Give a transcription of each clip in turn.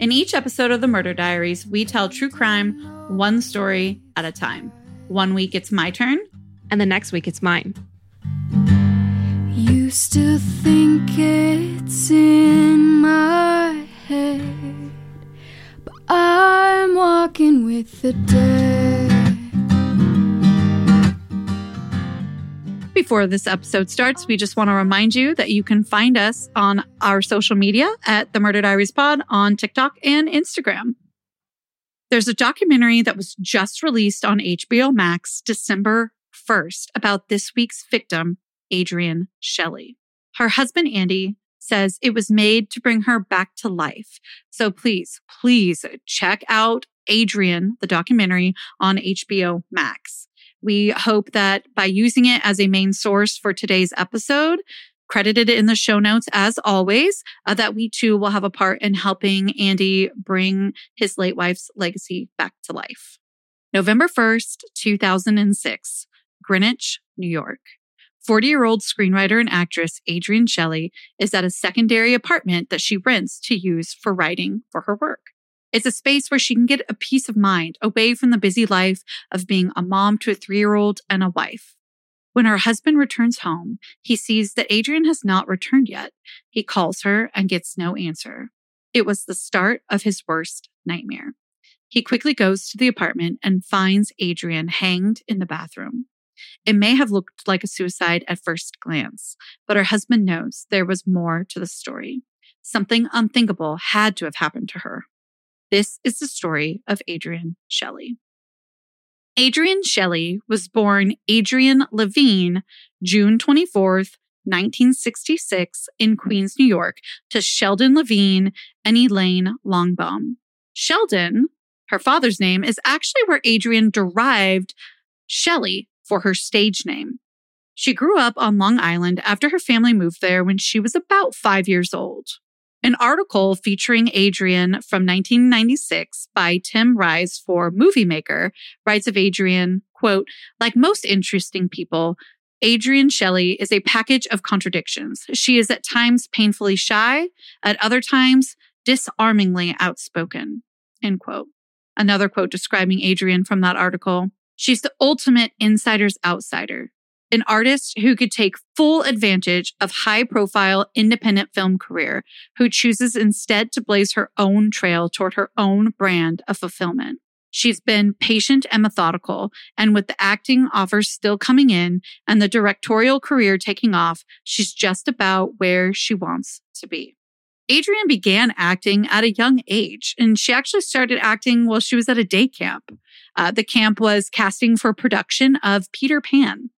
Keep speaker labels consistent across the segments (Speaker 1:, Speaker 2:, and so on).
Speaker 1: In each episode of the Murder Diaries, we tell true crime one story at a time. One week it's my turn,
Speaker 2: And the next week, it's mine.
Speaker 3: You still think it's in my head, but I'm walking with the dead.
Speaker 1: Before this episode starts, we just want to remind you that you can find us on our social media at the Murder Diaries Pod on TikTok and Instagram. There's a documentary that was just released on HBO Max December 1st about this week's victim, Adrienne Shelly. Her husband, Andy, says it was made to bring her back to life. So please, please check out Adrienne, the documentary on HBO Max. We hope that by using it as a main source for today's episode, credited in the show notes as always, uh, that we too will have a part in helping Andy bring his late wife's legacy back to life. November 1st, 2006, Greenwich, New York. 40 year old screenwriter and actress Adrienne Shelly is at a secondary apartment that she rents to use for writing for her work. It's a space where she can get a peace of mind away from the busy life of being a mom to a three year old and a wife. When her husband returns home, he sees that Adrienne has not returned yet. He calls her and gets no answer. It was the start of his worst nightmare. He quickly goes to the apartment and finds Adrienne hanged in the bathroom. It may have looked like a suicide at first glance, but her husband knows there was more to the story. Something unthinkable had to have happened to her. This is the story of Adrienne Shelly. Adrienne Shelly was born Adrienne Levine June 24th, 1966 in Queens, New York to Sheldon Levine and Elaine Longbaum. Sheldon, her father's name, is actually where Adrienne derived Shelly for her stage name. She grew up on Long Island after her family moved there when she was about five years old. An article featuring Adrienne from 1996 by Tim Rise for Movie Maker writes of Adrienne, quote, like most interesting people, Adrienne Shelly is a package of contradictions. She is at times painfully shy, at other times disarmingly outspoken, end quote. Another quote describing Adrienne from that article. She's the ultimate insider's outsider, an artist who could take full advantage of high profile independent film career, who chooses instead to blaze her own trail toward her own brand of fulfillment. She's been patient and methodical, and with the acting offers still coming in and the directorial career taking off, she's just about where she wants to be. Adrienne began acting at a young age, and she actually started acting while she was at a day camp. Uh, the camp was casting for production of Peter Pan.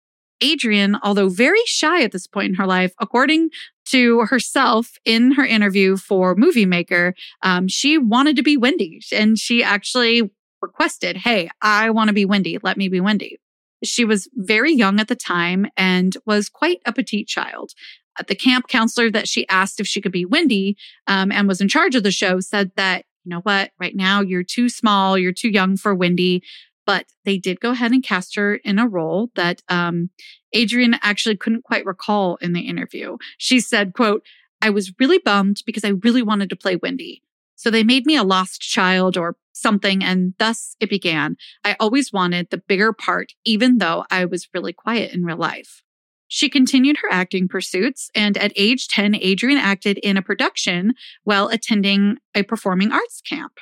Speaker 1: Adrienne, although very shy at this point in her life, according to herself in her interview for Movie Maker, um, she wanted to be Wendy, and she actually requested, "Hey, I want to be Wendy. Let me be Wendy." She was very young at the time and was quite a petite child. Uh, The camp counselor that she asked if she could be Wendy um, and was in charge of the show said that, you know what, right now you're too small, you're too young for Wendy. But they did go ahead and cast her in a role that um, Adrienne actually couldn't quite recall in the interview. She said, quote, I was really bummed because I really wanted to play Wendy. So they made me a lost child or something, and thus it began. I always wanted the bigger part, even though I was really quiet in real life. She continued her acting pursuits, and at age 10, Adrienne acted in a production while attending a performing arts camp.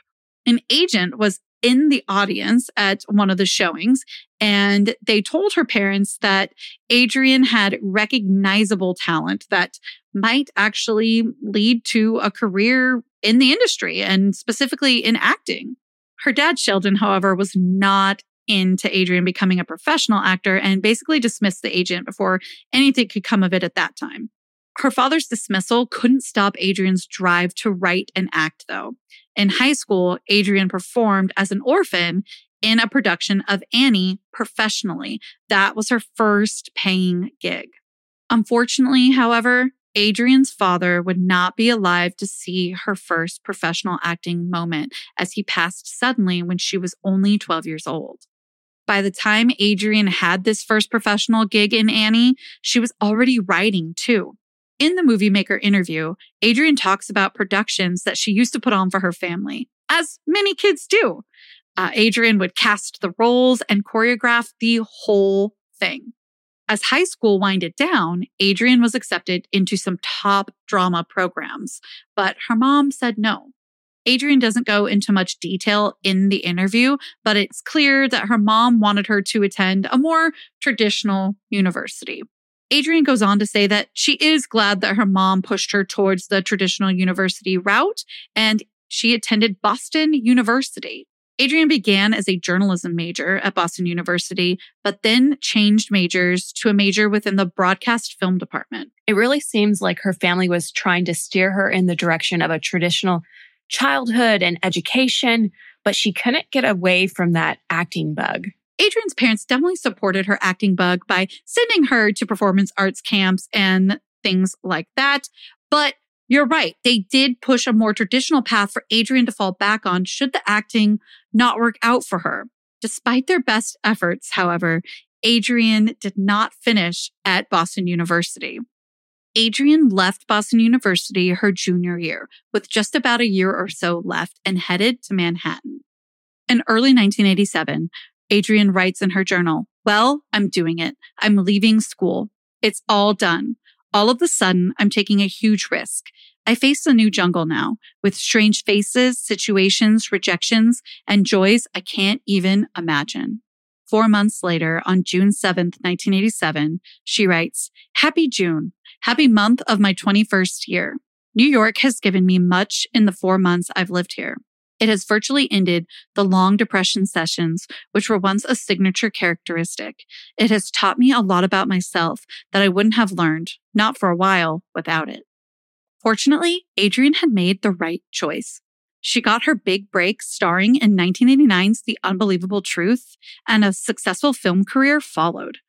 Speaker 1: An agent was in the audience at one of the showings, and they told her parents that Adrienne had recognizable talent that might actually lead to a career in the industry and specifically in acting. Her dad, Sheldon, however, was not into Adrienne becoming a professional actor and basically dismissed the agent before anything could come of it at that time. Her father's dismissal couldn't stop Adrienne's drive to write and act, though. In high school, Adrienne performed as an orphan in a production of Annie professionally. That was her first paying gig. Unfortunately, however, Adrienne's father would not be alive to see her first professional acting moment as he passed suddenly when she was only 12 years old. By the time Adrienne had this first professional gig in Annie, she was already writing too. In the movie maker interview, Adrienne talks about productions that she used to put on for her family, as many kids do. Uh, Adrienne would cast the roles and choreograph the whole thing. As high school winded down, Adrienne was accepted into some top drama programs, but her mom said no. Adrienne doesn't go into much detail in the interview, but it's clear that her mom wanted her to attend a more traditional university. Adrienne goes on to say that she is glad that her mom pushed her towards the traditional university route and she attended Boston University. Adrienne began as a journalism major at Boston University, but then changed majors to a major within the broadcast film department.
Speaker 2: It really seems like her family was trying to steer her in the direction of a traditional childhood and education, but she couldn't get away from that acting bug.
Speaker 1: Adrienne's parents definitely supported her acting bug by sending her to performance arts camps and things like that. But you're right. They did push a more traditional path for Adrienne to fall back on should the acting not work out for her. Despite their best efforts, however, Adrienne did not finish at Boston University. Adrienne left Boston University her junior year with just about a year or so left and headed to Manhattan. In early 1987, Adrienne writes in her journal, Well, I'm doing it. I'm leaving school. It's all done. All of a sudden, I'm taking a huge risk. I face a new jungle now with strange faces, situations, rejections, and joys I can't even imagine. Four months later, on June 7th, 1987, she writes, Happy June. Happy month of my 21st year. New York has given me much in the four months I've lived here. It has virtually ended the long depression sessions, which were once a signature characteristic. It has taught me a lot about myself that I wouldn't have learned, not for a while, without it. Fortunately, Adrienne had made the right choice. She got her big break starring in 1989's The Unbelievable Truth, and a successful film career followed.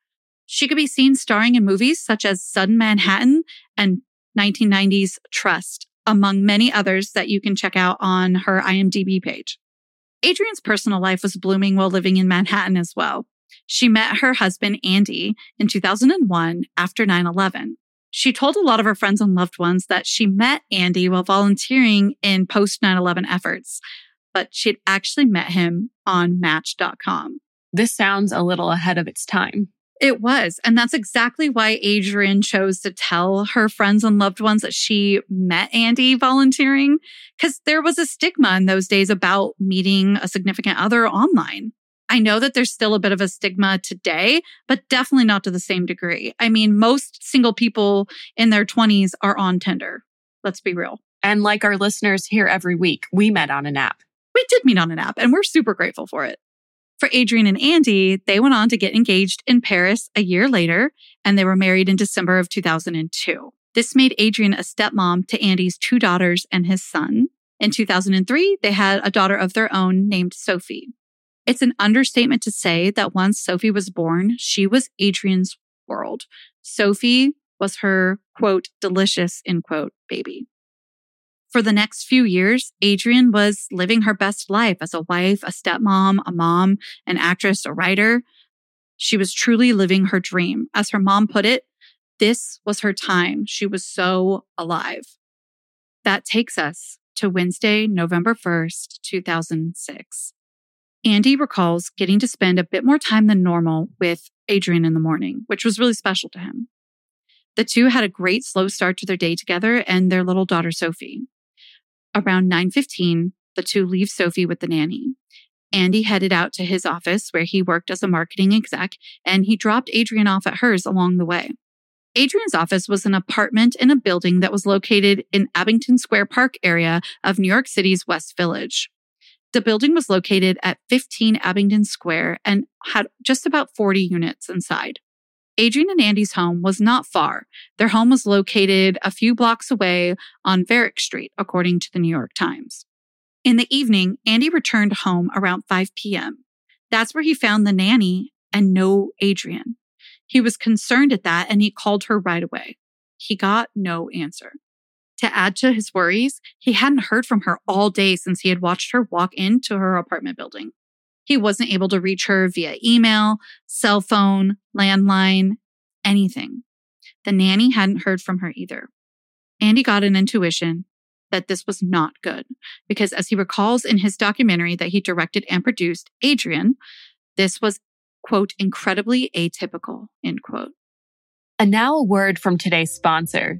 Speaker 1: She could be seen starring in movies such as Sudden Manhattan and 1990's Trust, among many others that you can check out on her IMDb page. Adrienne's personal life was blooming while living in Manhattan as well. She met her husband, Andy, in 2001 after 9 11. She told a lot of her friends and loved ones that she met Andy while volunteering in post 9 11 efforts, but she'd actually met him on Match.com.
Speaker 2: This sounds a little ahead of its time.
Speaker 1: It was. And that's exactly why Adrienne chose to tell her friends and loved ones that she met Andy volunteering, because there was a stigma in those days about meeting a significant other online. I know that there's still a bit of a stigma today, but definitely not to the same degree. I mean, most single people in their 20s are on Tinder. Let's be real.
Speaker 2: And like our listeners here every week, we met on an app.
Speaker 1: We did meet on an app, and we're super grateful for it. For Adrienne and Andy, they went on to get engaged in Paris a year later, and they were married in December of 2002. This made Adrienne a stepmom to Andy's two daughters and his son. In 2003, they had a daughter of their own named Sophie. It's an understatement to say that once Sophie was born, she was Adrienne's world. Sophie was her quote, delicious, end quote, baby. For the next few years, Adrienne was living her best life as a wife, a stepmom, a mom, an actress, a writer. She was truly living her dream. As her mom put it, this was her time. She was so alive. That takes us to Wednesday, November 1st, 2006. Andy recalls getting to spend a bit more time than normal with Adrienne in the morning, which was really special to him. The two had a great slow start to their day together and their little daughter, Sophie. Around 9:15, the two leave Sophie with the nanny. Andy headed out to his office where he worked as a marketing exec, and he dropped Adrienne off at hers along the way. Adrienne's office was an apartment in a building that was located in Abingdon Square Park area of New York City's West Village. The building was located at 15 Abingdon Square and had just about 40 units inside. Adrienne and Andy's home was not far. Their home was located a few blocks away on Varick Street, according to the New York Times. In the evening, Andy returned home around 5 p.m. That's where he found the nanny and no Adrienne. He was concerned at that and he called her right away. He got no answer. To add to his worries, he hadn't heard from her all day since he had watched her walk into her apartment building. He wasn't able to reach her via email, cell phone, landline, anything. The nanny hadn't heard from her either. Andy got an intuition that this was not good because as he recalls in his documentary that he directed and produced, Adrienne, this was quote, incredibly atypical, end quote.
Speaker 2: And now a word from today's sponsor.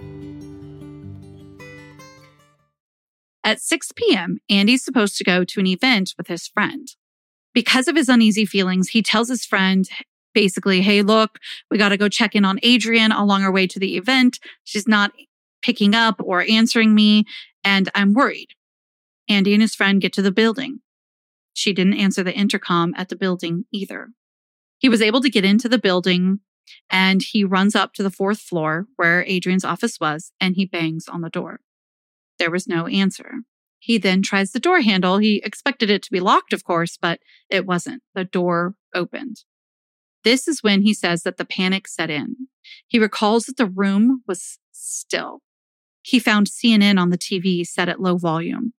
Speaker 1: At 6 p.m., Andy's supposed to go to an event with his friend. Because of his uneasy feelings, he tells his friend basically, Hey, look, we got to go check in on Adrienne along our way to the event. She's not picking up or answering me, and I'm worried. Andy and his friend get to the building. She didn't answer the intercom at the building either. He was able to get into the building and he runs up to the fourth floor where Adrienne's office was and he bangs on the door. There was no answer. He then tries the door handle. He expected it to be locked, of course, but it wasn't. The door opened. This is when he says that the panic set in. He recalls that the room was still. He found CNN on the TV set at low volume.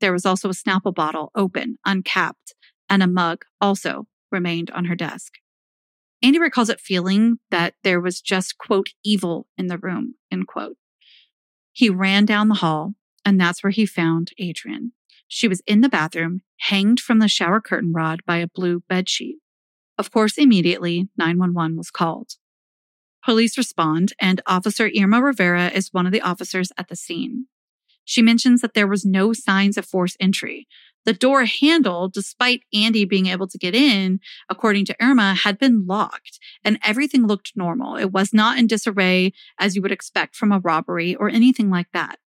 Speaker 1: There was also a Snapple bottle open, uncapped, and a mug also remained on her desk. Andy recalls it feeling that there was just, quote, evil in the room, end quote. He ran down the hall, and that's where he found Adrienne. She was in the bathroom, hanged from the shower curtain rod by a blue bedsheet. Of course, immediately 911 was called. Police respond, and Officer Irma Rivera is one of the officers at the scene. She mentions that there was no signs of forced entry, the door handle, despite Andy being able to get in, according to Irma, had been locked and everything looked normal. It was not in disarray as you would expect from a robbery or anything like that.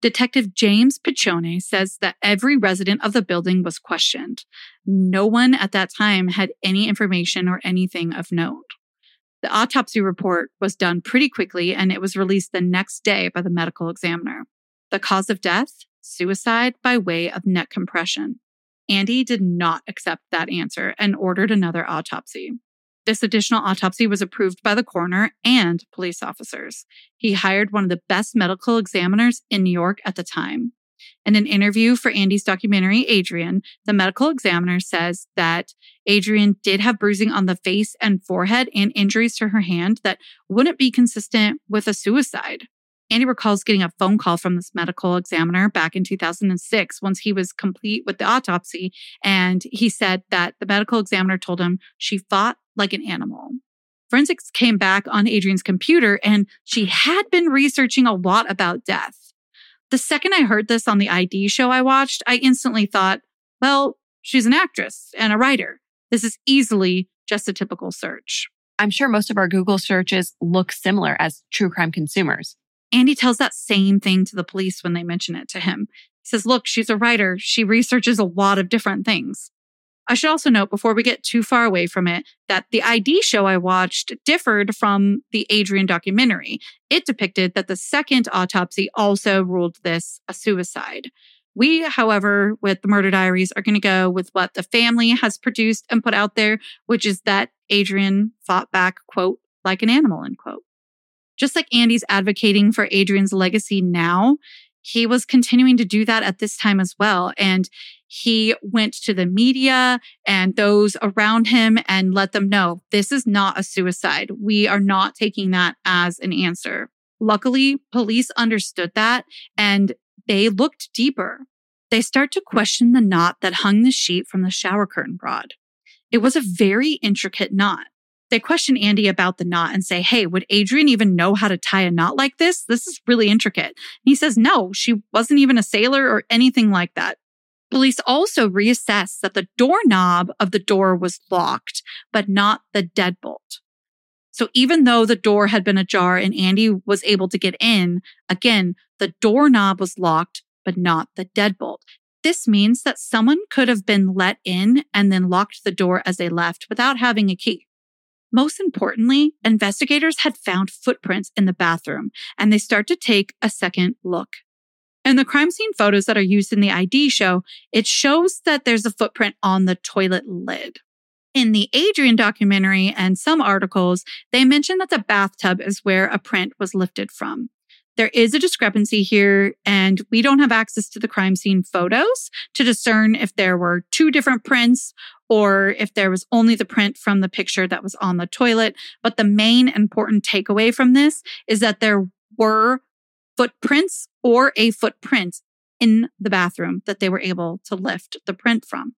Speaker 1: Detective James Piccione says that every resident of the building was questioned. No one at that time had any information or anything of note. The autopsy report was done pretty quickly and it was released the next day by the medical examiner. The cause of death? Suicide by way of neck compression. Andy did not accept that answer and ordered another autopsy. This additional autopsy was approved by the coroner and police officers. He hired one of the best medical examiners in New York at the time. In an interview for Andy's documentary, Adrienne, the medical examiner says that Adrienne did have bruising on the face and forehead and injuries to her hand that wouldn't be consistent with a suicide. Andy recalls getting a phone call from this medical examiner back in 2006 once he was complete with the autopsy. And he said that the medical examiner told him she fought like an animal. Forensics came back on Adrienne's computer and she had been researching a lot about death. The second I heard this on the ID show I watched, I instantly thought, well, she's an actress and a writer. This is easily just a typical search.
Speaker 2: I'm sure most of our Google searches look similar as true crime consumers.
Speaker 1: Andy tells that same thing to the police when they mention it to him. He says, Look, she's a writer. She researches a lot of different things. I should also note before we get too far away from it that the ID show I watched differed from the Adrienne documentary. It depicted that the second autopsy also ruled this a suicide. We, however, with the Murder Diaries are going to go with what the family has produced and put out there, which is that Adrienne fought back, quote, like an animal, end quote. Just like Andy's advocating for Adrienne's legacy now, he was continuing to do that at this time as well. And he went to the media and those around him and let them know this is not a suicide. We are not taking that as an answer. Luckily, police understood that and they looked deeper. They start to question the knot that hung the sheet from the shower curtain rod. It was a very intricate knot. They question Andy about the knot and say, Hey, would Adrienne even know how to tie a knot like this? This is really intricate. And he says, No, she wasn't even a sailor or anything like that. Police also reassess that the doorknob of the door was locked, but not the deadbolt. So even though the door had been ajar and Andy was able to get in, again, the doorknob was locked, but not the deadbolt. This means that someone could have been let in and then locked the door as they left without having a key. Most importantly, investigators had found footprints in the bathroom and they start to take a second look. In the crime scene photos that are used in the ID show, it shows that there's a footprint on the toilet lid. In the Adrienne documentary and some articles, they mention that the bathtub is where a print was lifted from. There is a discrepancy here, and we don't have access to the crime scene photos to discern if there were two different prints or if there was only the print from the picture that was on the toilet. But the main important takeaway from this is that there were footprints or a footprint in the bathroom that they were able to lift the print from.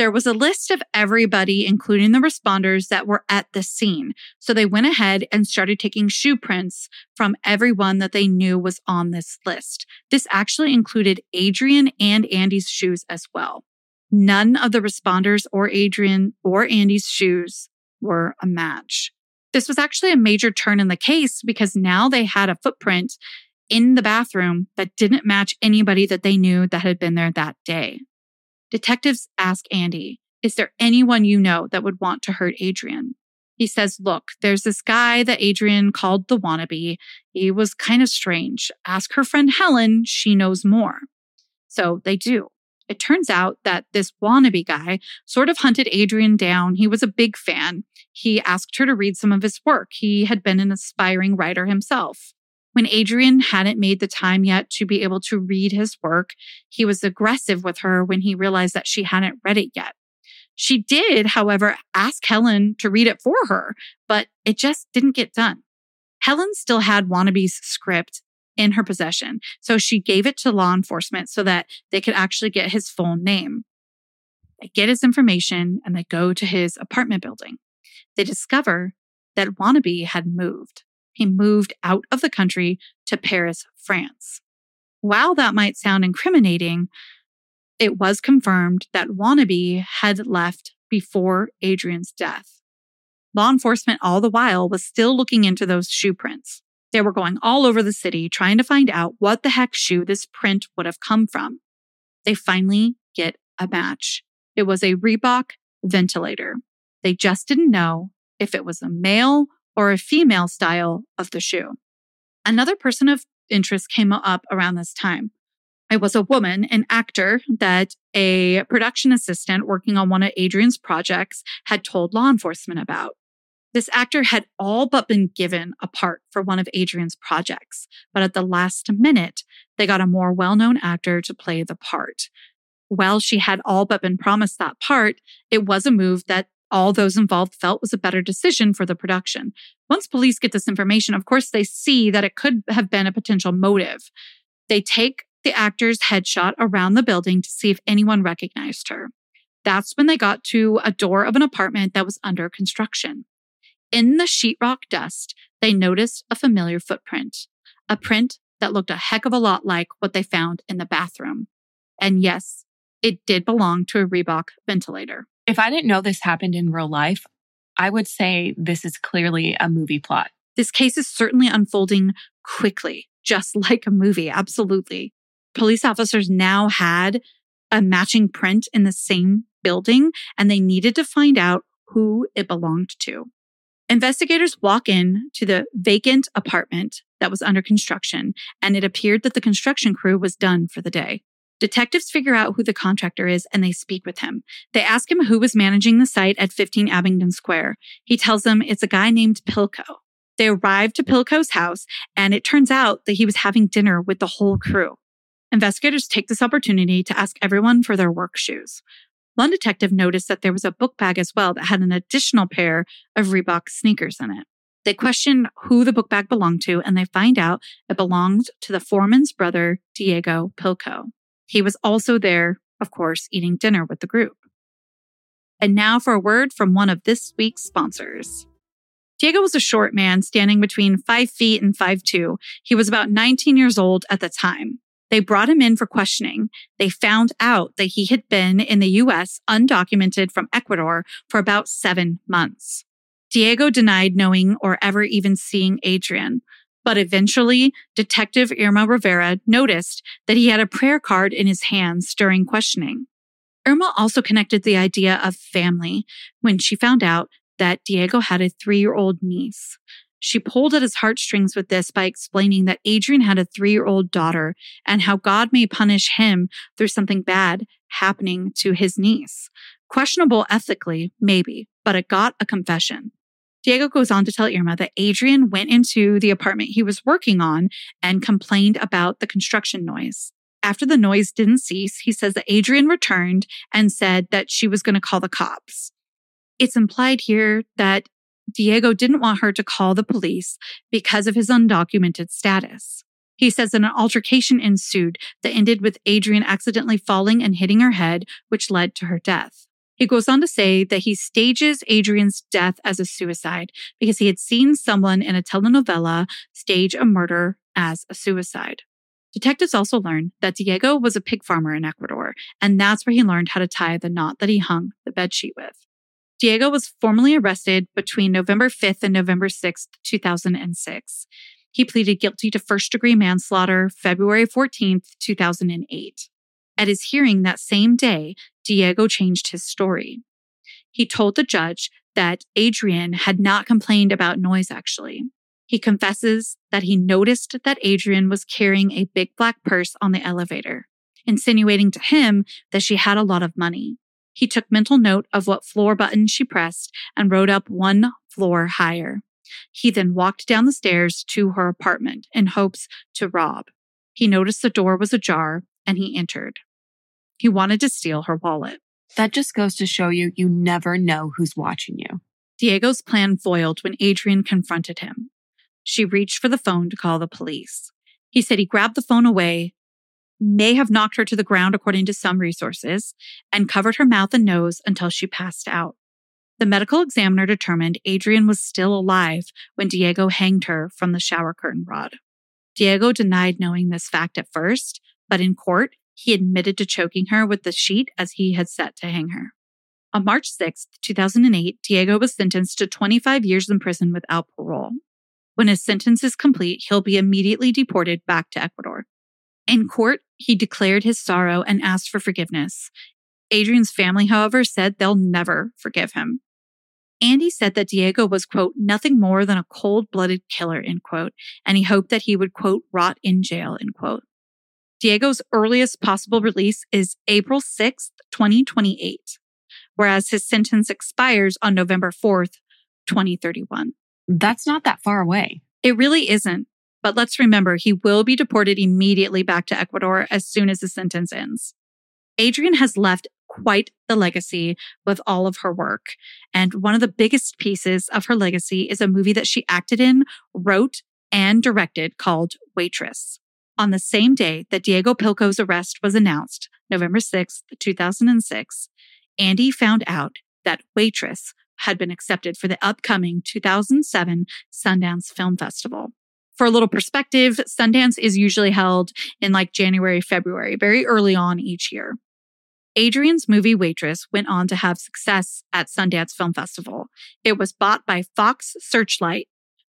Speaker 1: There was a list of everybody, including the responders that were at the scene. So they went ahead and started taking shoe prints from everyone that they knew was on this list. This actually included Adrienne and Andy's shoes as well. None of the responders or Adrienne or Andy's shoes were a match. This was actually a major turn in the case because now they had a footprint in the bathroom that didn't match anybody that they knew that had been there that day. Detectives ask Andy, Is there anyone you know that would want to hurt Adrienne? He says, Look, there's this guy that Adrienne called the wannabe. He was kind of strange. Ask her friend Helen, she knows more. So they do. It turns out that this wannabe guy sort of hunted Adrienne down. He was a big fan. He asked her to read some of his work. He had been an aspiring writer himself. When Adrienne hadn't made the time yet to be able to read his work, he was aggressive with her when he realized that she hadn't read it yet. She did, however, ask Helen to read it for her, but it just didn't get done. Helen still had Wannabe's script in her possession, so she gave it to law enforcement so that they could actually get his full name. They get his information and they go to his apartment building. They discover that Wannabe had moved he moved out of the country to Paris, France. While that might sound incriminating, it was confirmed that Wannabe had left before Adrienne's death. Law enforcement all the while was still looking into those shoe prints. They were going all over the city trying to find out what the heck shoe this print would have come from. They finally get a match. It was a Reebok ventilator. They just didn't know if it was a male or a female style of the shoe. Another person of interest came up around this time. It was a woman, an actor that a production assistant working on one of Adrienne's projects had told law enforcement about. This actor had all but been given a part for one of Adrienne's projects, but at the last minute, they got a more well known actor to play the part. While she had all but been promised that part, it was a move that all those involved felt was a better decision for the production. Once police get this information, of course, they see that it could have been a potential motive. They take the actor's headshot around the building to see if anyone recognized her. That's when they got to a door of an apartment that was under construction. In the sheetrock dust, they noticed a familiar footprint, a print that looked a heck of a lot like what they found in the bathroom. And yes, it did belong to a Reebok ventilator.
Speaker 2: If I didn't know this happened in real life, I would say this is clearly a movie plot.
Speaker 1: This case is certainly unfolding quickly, just like a movie. Absolutely. Police officers now had a matching print in the same building and they needed to find out who it belonged to. Investigators walk in to the vacant apartment that was under construction, and it appeared that the construction crew was done for the day. Detectives figure out who the contractor is and they speak with him. They ask him who was managing the site at 15 Abingdon Square. He tells them it's a guy named Pillco. They arrive to Pillco's house, and it turns out that he was having dinner with the whole crew. Investigators take this opportunity to ask everyone for their work shoes. One detective noticed that there was a book bag as well that had an additional pair of Reebok sneakers in it. They question who the book bag belonged to, and they find out it belonged to the foreman's brother, Diego Pillco. He was also there, of course, eating dinner with the group. And now for a word from one of this week's sponsors. Diego was a short man standing between five feet and five two. He was about 19 years old at the time. They brought him in for questioning. They found out that he had been in the US undocumented from Ecuador for about seven months. Diego denied knowing or ever even seeing Adrienne. But eventually, Detective Irma Rivera noticed that he had a prayer card in his hands during questioning. Irma also connected the idea of family when she found out that Diego had a three year old niece. She pulled at his heartstrings with this by explaining that Adrienne had a three year old daughter and how God may punish him through something bad happening to his niece. Questionable ethically, maybe, but it got a confession. Diego goes on to tell Irma that Adrienne went into the apartment he was working on and complained about the construction noise. After the noise didn't cease, he says that Adrienne returned and said that she was going to call the cops. It's implied here that Diego didn't want her to call the police because of his undocumented status. He says that an altercation ensued that ended with Adrienne accidentally falling and hitting her head, which led to her death. He goes on to say that he stages Adrienne's death as a suicide because he had seen someone in a telenovela stage a murder as a suicide. Detectives also learned that Diego was a pig farmer in Ecuador, and that's where he learned how to tie the knot that he hung the bedsheet with. Diego was formally arrested between November 5th and November 6th, 2006. He pleaded guilty to first degree manslaughter February 14th, 2008. At his hearing that same day, Diego changed his story. He told the judge that Adrienne had not complained about noise, actually. He confesses that he noticed that Adrienne was carrying a big black purse on the elevator, insinuating to him that she had a lot of money. He took mental note of what floor button she pressed and rode up one floor higher. He then walked down the stairs to her apartment in hopes to rob. He noticed the door was ajar and he entered. He wanted to steal her wallet.
Speaker 2: That just goes to show you, you never know who's watching you.
Speaker 1: Diego's plan foiled when Adrienne confronted him. She reached for the phone to call the police. He said he grabbed the phone away, may have knocked her to the ground, according to some resources, and covered her mouth and nose until she passed out. The medical examiner determined Adrienne was still alive when Diego hanged her from the shower curtain rod. Diego denied knowing this fact at first, but in court, he admitted to choking her with the sheet as he had set to hang her. On March 6, 2008, Diego was sentenced to 25 years in prison without parole. When his sentence is complete, he'll be immediately deported back to Ecuador. In court, he declared his sorrow and asked for forgiveness. Adrienne's family, however, said they'll never forgive him. Andy said that Diego was, quote, nothing more than a cold blooded killer, end quote, and he hoped that he would, quote, rot in jail, end quote. Diego's earliest possible release is April 6th, 2028, whereas his sentence expires on November 4th, 2031.
Speaker 2: That's not that far away.
Speaker 1: It really isn't. But let's remember, he will be deported immediately back to Ecuador as soon as the sentence ends. Adrienne has left quite the legacy with all of her work. And one of the biggest pieces of her legacy is a movie that she acted in, wrote, and directed called Waitress. On the same day that Diego Pillco's arrest was announced, November 6th, 2006, Andy found out that Waitress had been accepted for the upcoming 2007 Sundance Film Festival for a little perspective, Sundance is usually held in like January, February, very early on each year. Adrienne's movie Waitress went on to have success at Sundance Film Festival. It was bought by Fox Searchlight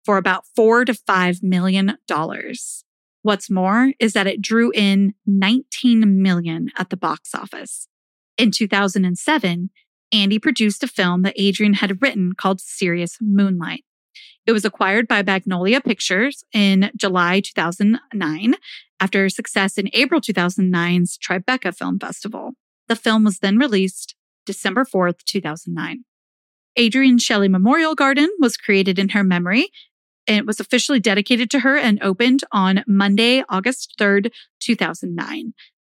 Speaker 1: for about four to five million dollars. What's more is that it drew in 19 million at the box office. In 2007, Andy produced a film that Adrienne had written called Serious Moonlight. It was acquired by Magnolia Pictures in July 2009 after success in April 2009's Tribeca Film Festival. The film was then released December 4th, 2009. Adrienne Shelly Memorial Garden was created in her memory. And it was officially dedicated to her and opened on Monday, August 3rd, 2009.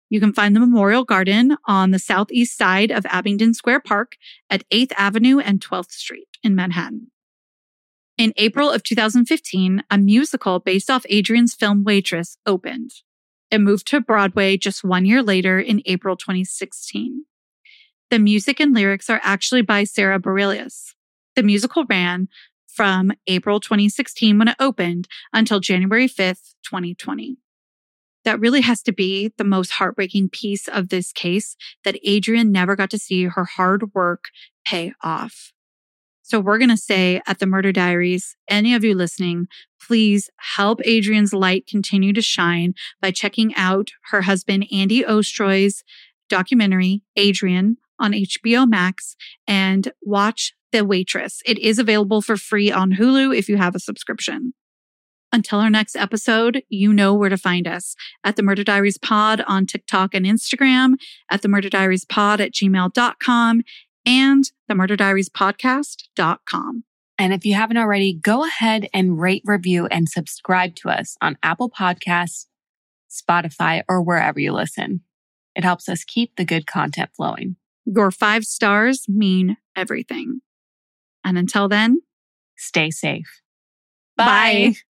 Speaker 1: You can find the Memorial Garden on the southeast side of Abingdon Square Park at 8th Avenue and 12th Street in Manhattan. In April of 2015, a musical based off Adrienne's film Waitress opened. It moved to Broadway just one year later in April 2016. The music and lyrics are actually by Sara Bareilles. The musical ran from April 2016 when it opened until January 5th, 2020. That really has to be the most heartbreaking piece of this case that Adrienne never got to see her hard work pay off. So we're going to say at the Murder Diaries, any of you listening, please help Adrienne's light continue to shine by checking out her husband, Andy Ostroy's documentary, Adrienne, on HBO Max and watch The Waitress. It is available for free on Hulu if you have a subscription. Until our next episode, you know where to find us at the Murder Diaries Pod on TikTok and Instagram, at the Murder Diaries Pod at gmail.com, and the Murder Diaries podcast.com.
Speaker 2: And if you haven't already, go ahead and rate, review, and subscribe to us on Apple Podcasts, Spotify, or wherever you listen. It helps us keep the good content flowing.
Speaker 1: Your five stars mean everything. And until then,
Speaker 2: Stay safe.
Speaker 1: bye.